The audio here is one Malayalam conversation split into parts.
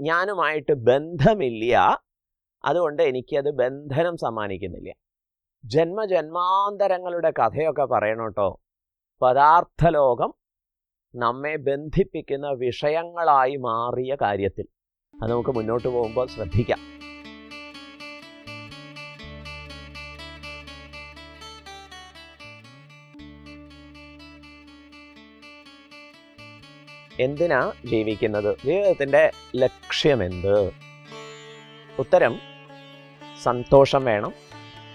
ഞാനുമായിട്ട് ബന്ധമില്ല. അതുകൊണ്ട് എനിക്കത് ബന്ധനം സമ്മാനിക്കുന്നില്ല. ജന്മജന്മാന്തരങ്ങളുടെ കഥയൊക്കെ പറയണം കേട്ടോ. പദാർത്ഥലോകം നമ്മെ ബന്ധിപ്പിക്കുന്ന വിഷയങ്ങളായി മാറിയ കാര്യത്തിൽ. അത് നമുക്ക് മുന്നോട്ട് പോകുമ്പോൾ ശ്രദ്ധിക്കാം. എന്തിനാ ജീവിക്കുന്നത്? ജീവിതത്തിന്റെ ലക്ഷ്യമെന്ത്? ഉത്തരം സന്തോഷം വേണം.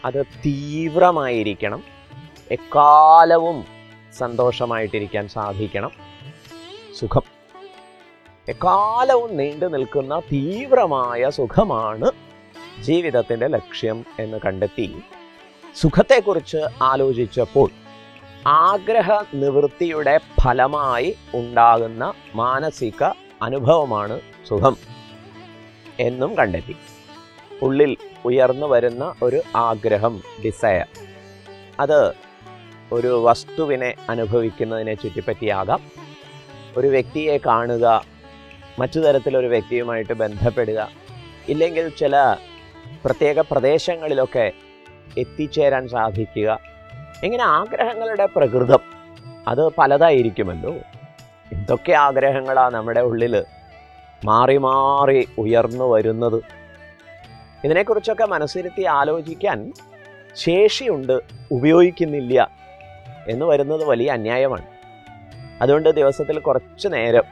അത് തീവ്രമായിരിക്കണം. എക്കാലവും സന്തോഷമായിട്ടിരിക്കാൻ സാധിക്കണം. സുഖം. എക്കാലവും നീണ്ടു നിൽക്കുന്ന തീവ്രമായ സുഖമാണ് ജീവിതത്തിന്റെ ലക്ഷ്യം എന്ന് കണ്ടെത്തി. സുഖത്തെക്കുറിച്ച് ആലോചിച്ചപ്പോൾ ആഗ്രഹ നിവൃത്തിയുടെ ഫലമായി ഉണ്ടാകുന്ന മാനസിക അനുഭവമാണ് സുഖം എന്നും കണ്ടെത്തി. ഉള്ളിൽ ഉയർന്നു വരുന്ന ഒരു ആഗ്രഹം ഡിസയർ അത് ഒരു വസ്തുവിനെ അനുഭവിക്കുന്നതിനെ ചുറ്റിപ്പറ്റിയാകാം. ഒരു വ്യക്തിയെ കാണുക മറ്റു തരത്തിലൊരു വ്യക്തിയുമായിട്ട് ബന്ധപ്പെടുക ഇല്ലെങ്കിൽ ചില പ്രത്യേക പ്രദേശങ്ങളിലൊക്കെ എത്തിച്ചേരാൻ സാധിക്കുക ഇങ്ങനെ ആഗ്രഹങ്ങളുടെ പ്രകൃതം അത് പലതായിരിക്കുമല്ലോ. എന്തൊക്കെ ആഗ്രഹങ്ങളാണ് നമ്മുടെ ഉള്ളിൽ മാറി മാറി ഉയർന്നു വരുന്നത്? ഇതിനെക്കുറിച്ചൊക്കെ മനസ്സിരുത്തി ആലോചിക്കാൻ ശേഷിയുണ്ട് ഉപയോഗിക്കുന്നില്ല എന്ന് വരുന്നത് വലിയ അന്യായമാണ്. അതുകൊണ്ട് ദിവസത്തിൽ കുറച്ച് നേരം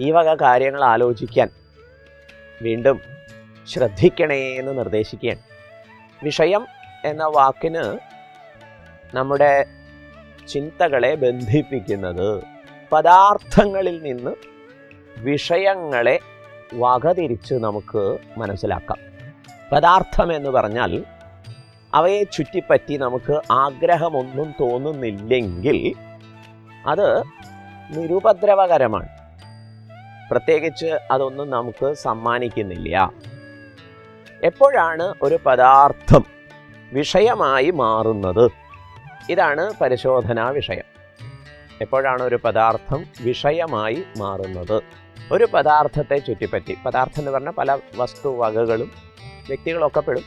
ഈ വക കാര്യങ്ങൾ ആലോചിക്കാൻ വീണ്ടും ശ്രദ്ധിക്കണേ എന്ന് നിർദ്ദേശിക്കുകയാണ്. വിഷയം എന്ന വാക്കിന് നമ്മുടെ ചിന്തകളെ ബന്ധിപ്പിക്കുന്നത് പദാർത്ഥങ്ങളിൽ നിന്ന് വിഷയങ്ങളെ വകതിരിച്ച് നമുക്ക് മനസ്സിലാക്കാം. പദാർത്ഥം എന്ന് പറഞ്ഞാൽ അവയെ ചുറ്റിപ്പറ്റി നമുക്ക് ആഗ്രഹമൊന്നും തോന്നുന്നില്ലെങ്കിൽ അത് നിരുപദ്രവകരമാണ്. പ്രത്യേകിച്ച് അതൊന്നും നമുക്ക് സമ്മാനിക്കുന്നില്ല. എപ്പോഴാണ് ഒരു പദാർത്ഥം വിഷയമായി മാറുന്നത്? ഇതാണ് പരിശോധനാ വിഷയം. എപ്പോഴാണ് ഒരു പദാർത്ഥം വിഷയമായി മാറുന്നത്? ഒരു പദാർത്ഥത്തെ ചുറ്റിപ്പറ്റി പദാർത്ഥം എന്ന് പറഞ്ഞാൽ പല വസ്തുവകകളും വ്യക്തികളൊക്കെ പെടും.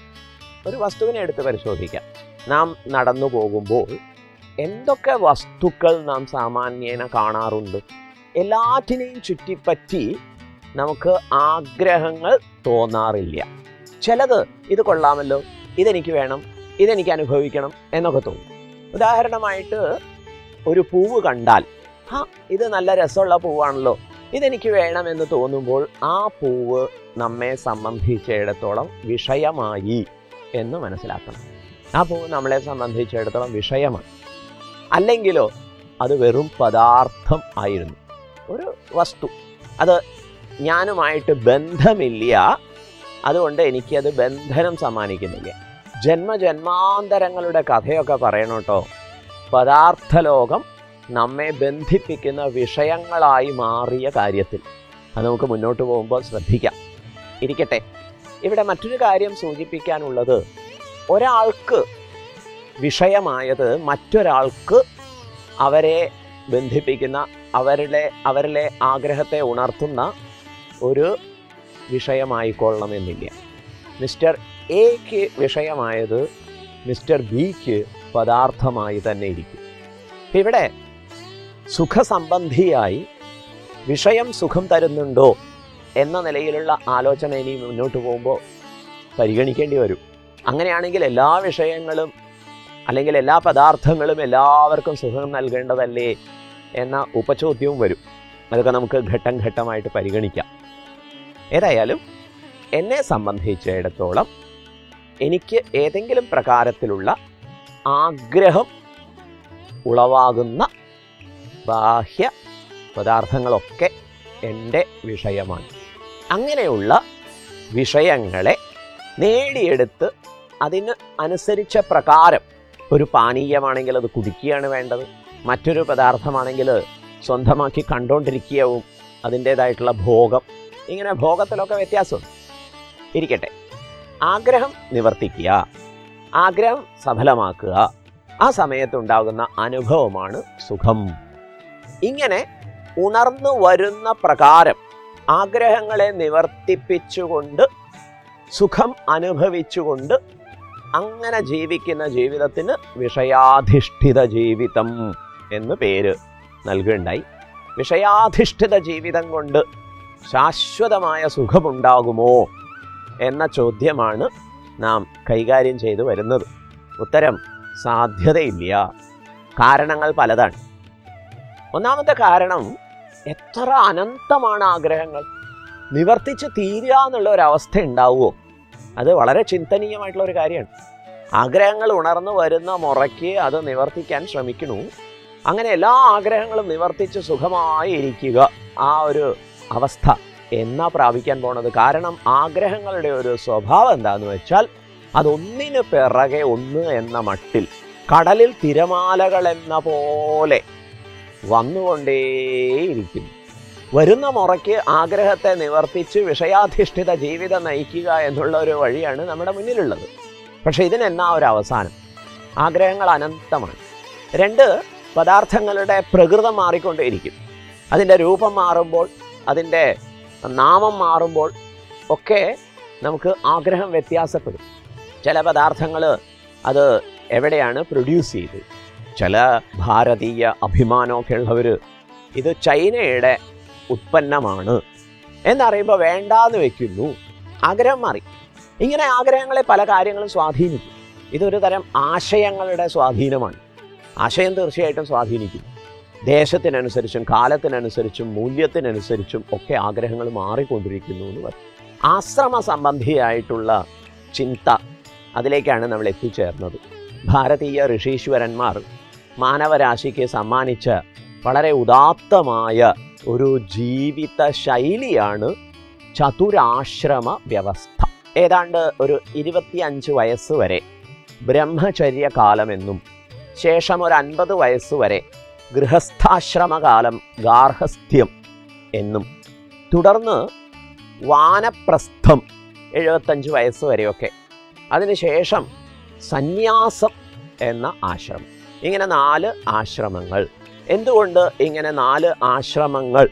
ഒരു വസ്തുവിനെ എടുത്ത് പരിശോധിക്കാം. നാം നടന്നു പോകുമ്പോൾ എന്തൊക്കെ വസ്തുക്കൾ നാം സാമാന്യേന കാണാറുണ്ട്? എല്ലാറ്റിനെയും ചുറ്റിപ്പറ്റി നമുക്ക് ആഗ്രഹങ്ങൾ തോന്നാറില്ല. ചിലത് ഇത് കൊള്ളാമല്ലോ ഇതെനിക്ക് വേണം ഇതെനിക്ക് അനുഭവിക്കണം എന്നൊക്കെ തോന്നും. ഉദാഹരണമായിട്ട് ഒരു പൂവ് കണ്ടാൽ ആ ഇത് നല്ല രസമുള്ള പൂവാണല്ലോ ഇതെനിക്ക് വേണമെന്ന് തോന്നുമ്പോൾ ആ പൂവ് നമ്മെ സംബന്ധിച്ചിടത്തോളം വിഷയമായി എന്ന് മനസ്സിലാക്കണം. ആ പൂവ് നമ്മളെ സംബന്ധിച്ചിടത്തോളം വിഷയമാണ് അല്ലെങ്കിലോ അത് വെറും പദാർത്ഥം ആയിരുന്നു. ഒരു വസ്തു. അത് ഞാനുമായിട്ട് ബന്ധമില്ല. അതുകൊണ്ട് എനിക്കത് ബന്ധനം സമ്മാനിക്കുന്നില്ല. ജന്മജന്മാന്തരങ്ങളുടെ കഥയൊക്കെ പറയണം കേട്ടോ. പദാർത്ഥലോകം നമ്മെ ബന്ധിപ്പിക്കുന്ന വിഷയങ്ങളായി മാറിയ കാര്യത്തിൽ. അത് നമുക്ക് മുന്നോട്ട് പോകുമ്പോൾ ശ്രദ്ധിക്കാം. ഇരിക്കട്ടെ. ഇവിടെ മറ്റൊരു കാര്യം സൂചിപ്പിക്കാനുള്ളത് ഒരാൾക്ക് വിഷയമായത് മറ്റൊരാൾക്ക് അവരെ ബന്ധിപ്പിക്കുന്ന അവരുടെ അവരിലെ ആഗ്രഹത്തെ ഉണർത്തുന്ന ഒരു വിഷയമായിക്കൊള്ളണമെന്നില്ല. മിസ്റ്റർ എക്ക് വിഷയമായത് മിസ്റ്റർ ബിക്ക് പദാർത്ഥമായി തന്നെ ഇരിക്കും. ഇവിടെ സുഖസംബന്ധിയായി വിഷയം സുഖം തരുന്നുണ്ടോ എന്ന നിലയിലുള്ള ആലോചന ഇനി മുന്നോട്ട് പോകുമ്പോൾ പരിഗണിക്കേണ്ടി വരും. അങ്ങനെയാണെങ്കിൽ എല്ലാ വിഷയങ്ങളും അല്ലെങ്കിൽ എല്ലാ പദാർത്ഥങ്ങളും എല്ലാവർക്കും സുഖം നൽകേണ്ടതല്ലേ എന്ന ഉപചോദ്യവും വരും. അതൊക്കെ നമുക്ക് ഘട്ടം ഘട്ടമായിട്ട് പരിഗണിക്കാം. ഏതായാലും എന്നെ സംബന്ധിച്ചിടത്തോളം എനിക്ക് ഏതെങ്കിലും പ്രകാരത്തിലുള്ള ആഗ്രഹം ഉളവാകുന്ന ബാഹ്യ പദാർത്ഥങ്ങളൊക്കെ എന്റെ വിഷയമാണ്. അങ്ങനെയുള്ള വിഷയങ്ങളെ നേടിയെടുത്ത് അതിന് അനുസരിച്ച പ്രകാരം ഒരു പാനീയമാണെങ്കിൽ അത് കുടിക്കുകയാണ് വേണ്ടത്. മറ്റൊരു പദാർത്ഥമാണെങ്കിൽ സ്വന്തമാക്കി കണ്ടുകൊണ്ടിരിക്കുകയും അതിന്റേതായിട്ടുള്ള ഭോഗം. ഇങ്ങനെ ഭോഗത്തിലൊക്കെ വ്യത്യാസമുണ്ട്. ഇരിക്കട്ടെ. ആഗ്രഹം നിവർത്തിക്കുക. ആഗ്രഹം സഫലമാക്കുക. ആ സമയത്തുണ്ടാകുന്ന അനുഭവമാണ് സുഖം. ഇങ്ങനെ ഉണർന്നു വരുന്ന പ്രകാരം ആഗ്രഹങ്ങളെ നിവർത്തിപ്പിച്ചുകൊണ്ട് സുഖം അനുഭവിച്ചുകൊണ്ട് അങ്ങനെ ജീവിക്കുന്ന ജീവിതത്തിന് വിഷയാധിഷ്ഠിത ജീവിതം എന്ന് പേര് നൽകുകയുണ്ടായി. വിഷയാധിഷ്ഠിത ജീവിതം കൊണ്ട് ശാശ്വതമായ സുഖമുണ്ടാകുമോ? എന്ന ചോദ്യമാണ് നാം കൈകാര്യം ചെയ്തു വരുന്നത്. ഉത്തരം സാധ്യതയില്ല. കാരണങ്ങൾ പലതാണ്. ഒന്നാമത്തെ കാരണം എത്ര അനന്തമാണ് ആഗ്രഹങ്ങൾ. നിവർത്തിച്ച് തീരുക എന്നുള്ള ഒരവസ്ഥ ഉണ്ടാവുമോ? അത് വളരെ ചിന്തനീയമായിട്ടുള്ള ഒരു കാര്യമാണ്. ആഗ്രഹങ്ങൾ ഉണർന്നു വരുന്ന മുറയ്ക്ക് അത് നിവർത്തിക്കാൻ ശ്രമിക്കണു അങ്ങനെ എല്ലാ ആഗ്രഹങ്ങളും നിവർത്തിച്ച് സുഖമായി ഇരിക്കുക ആ ഒരു അവസ്ഥ. എന്നാ പ്രാപിക്കാൻ പോണത്? കാരണം ആഗ്രഹങ്ങളുടെ ഒരു സ്വഭാവം എന്താന്ന് വെച്ചാൽ അതൊന്നിന് പിറകെ ഒന്ന് എന്ന മട്ടിൽ കടലിൽ തിരമാലകൾ എന്ന പോലെ വന്നുകൊണ്ടേയിരിക്കുന്നു വരുന്ന മുറയ്ക്ക് ആഗ്രഹത്തെ നിവർത്തിച്ച് വിഷയാധിഷ്ഠിത ജീവിതം നയിക്കുക എന്നുള്ള ഒരു വഴിയാണ് നമ്മുടെ മുന്നിലുള്ളത്. പക്ഷെ ഇതിനെന്നാ ഒരു അവസാനം? ആഗ്രഹങ്ങൾ അനന്തമാണ്. രണ്ട് പദാർത്ഥങ്ങളുടെ പ്രകൃതം മാറിക്കൊണ്ടേയിരിക്കും. അതിന്റെ രൂപം മാറുമ്പോൾ അതിന്റെ നാമം മാറുമ്പോൾ ഒക്കെ നമുക്ക് ആഗ്രഹം വ്യത്യാസപ്പെടും. ചില പദാർത്ഥങ്ങൾ അത് എവിടെയാണ് പ്രൊഡ്യൂസ് ചെയ്ത്? ചില ഭാരതീയ അഭിമാനമൊക്കെ ഉള്ളവർ ഇത് ചൈനയുടെ ഉത്പന്നമാണ് എന്നറിയുമ്പോൾ വേണ്ടാന്ന് വെക്കുന്നു. ആഗ്രഹം മാറി. ഇങ്ങനെ ആഗ്രഹങ്ങളെ പല കാര്യങ്ങളും സ്വാധീനിക്കും. ഇതൊരു തരം ആശയങ്ങളുടെ സ്വാധീനമാണ്. ആശയം തീർച്ചയായിട്ടും സ്വാധീനിക്കും. ദേശത്തിനനുസരിച്ചും കാലത്തിനനുസരിച്ചും മൂല്യത്തിനനുസരിച്ചും ഒക്കെ ആഗ്രഹങ്ങൾ മാറിക്കൊണ്ടിരിക്കുന്നു എന്ന് പറയും. ആശ്രമ സംബന്ധിയായിട്ടുള്ള ചിന്ത അതിലേക്കാണ് നമ്മൾ എത്തിച്ചേർന്നത്. ഭാരതീയ ഋഷീശ്വരന്മാർ മാനവരാശിക്ക് സമ്മാനിച്ച വളരെ ഉദാത്തമായ ഒരു ജീവിത ശൈലിയാണ് ചതുരാശ്രമ വ്യവസ്ഥ. ഏതാണ്ട് ഒരു ഇരുപത്തിയഞ്ച് വയസ്സ് വരെ ബ്രഹ്മചര്യകാലമെന്നും ശേഷം ഒരു അൻപത് വയസ്സ് വരെ ഗൃഹസ്ഥാശ്രമകാലം ഗാർഹസ്ഥ്യം എന്നും തുടർന്ന് വാനപ്രസ്ഥം എഴുപത്തഞ്ച് വയസ്സ് വരെയൊക്കെ. അതിനുശേഷം സന്യാസം എന്ന ആശ്രമം. ഇങ്ങനെ നാല് ആശ്രമങ്ങൾ. എന്തുകൊണ്ട് ഇങ്ങനെ നാല് ആശ്രമങ്ങൾ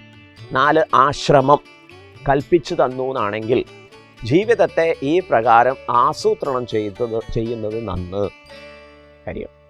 നാല് ആശ്രമം കൽപ്പിച്ചു തന്നു എന്നാണെങ്കിൽ ജീവിതത്തെ ഈ പ്രകാരം ആസൂത്രണം ചെയ്തത് ചെയ്യുന്നത് നന്ന്. കാര്യം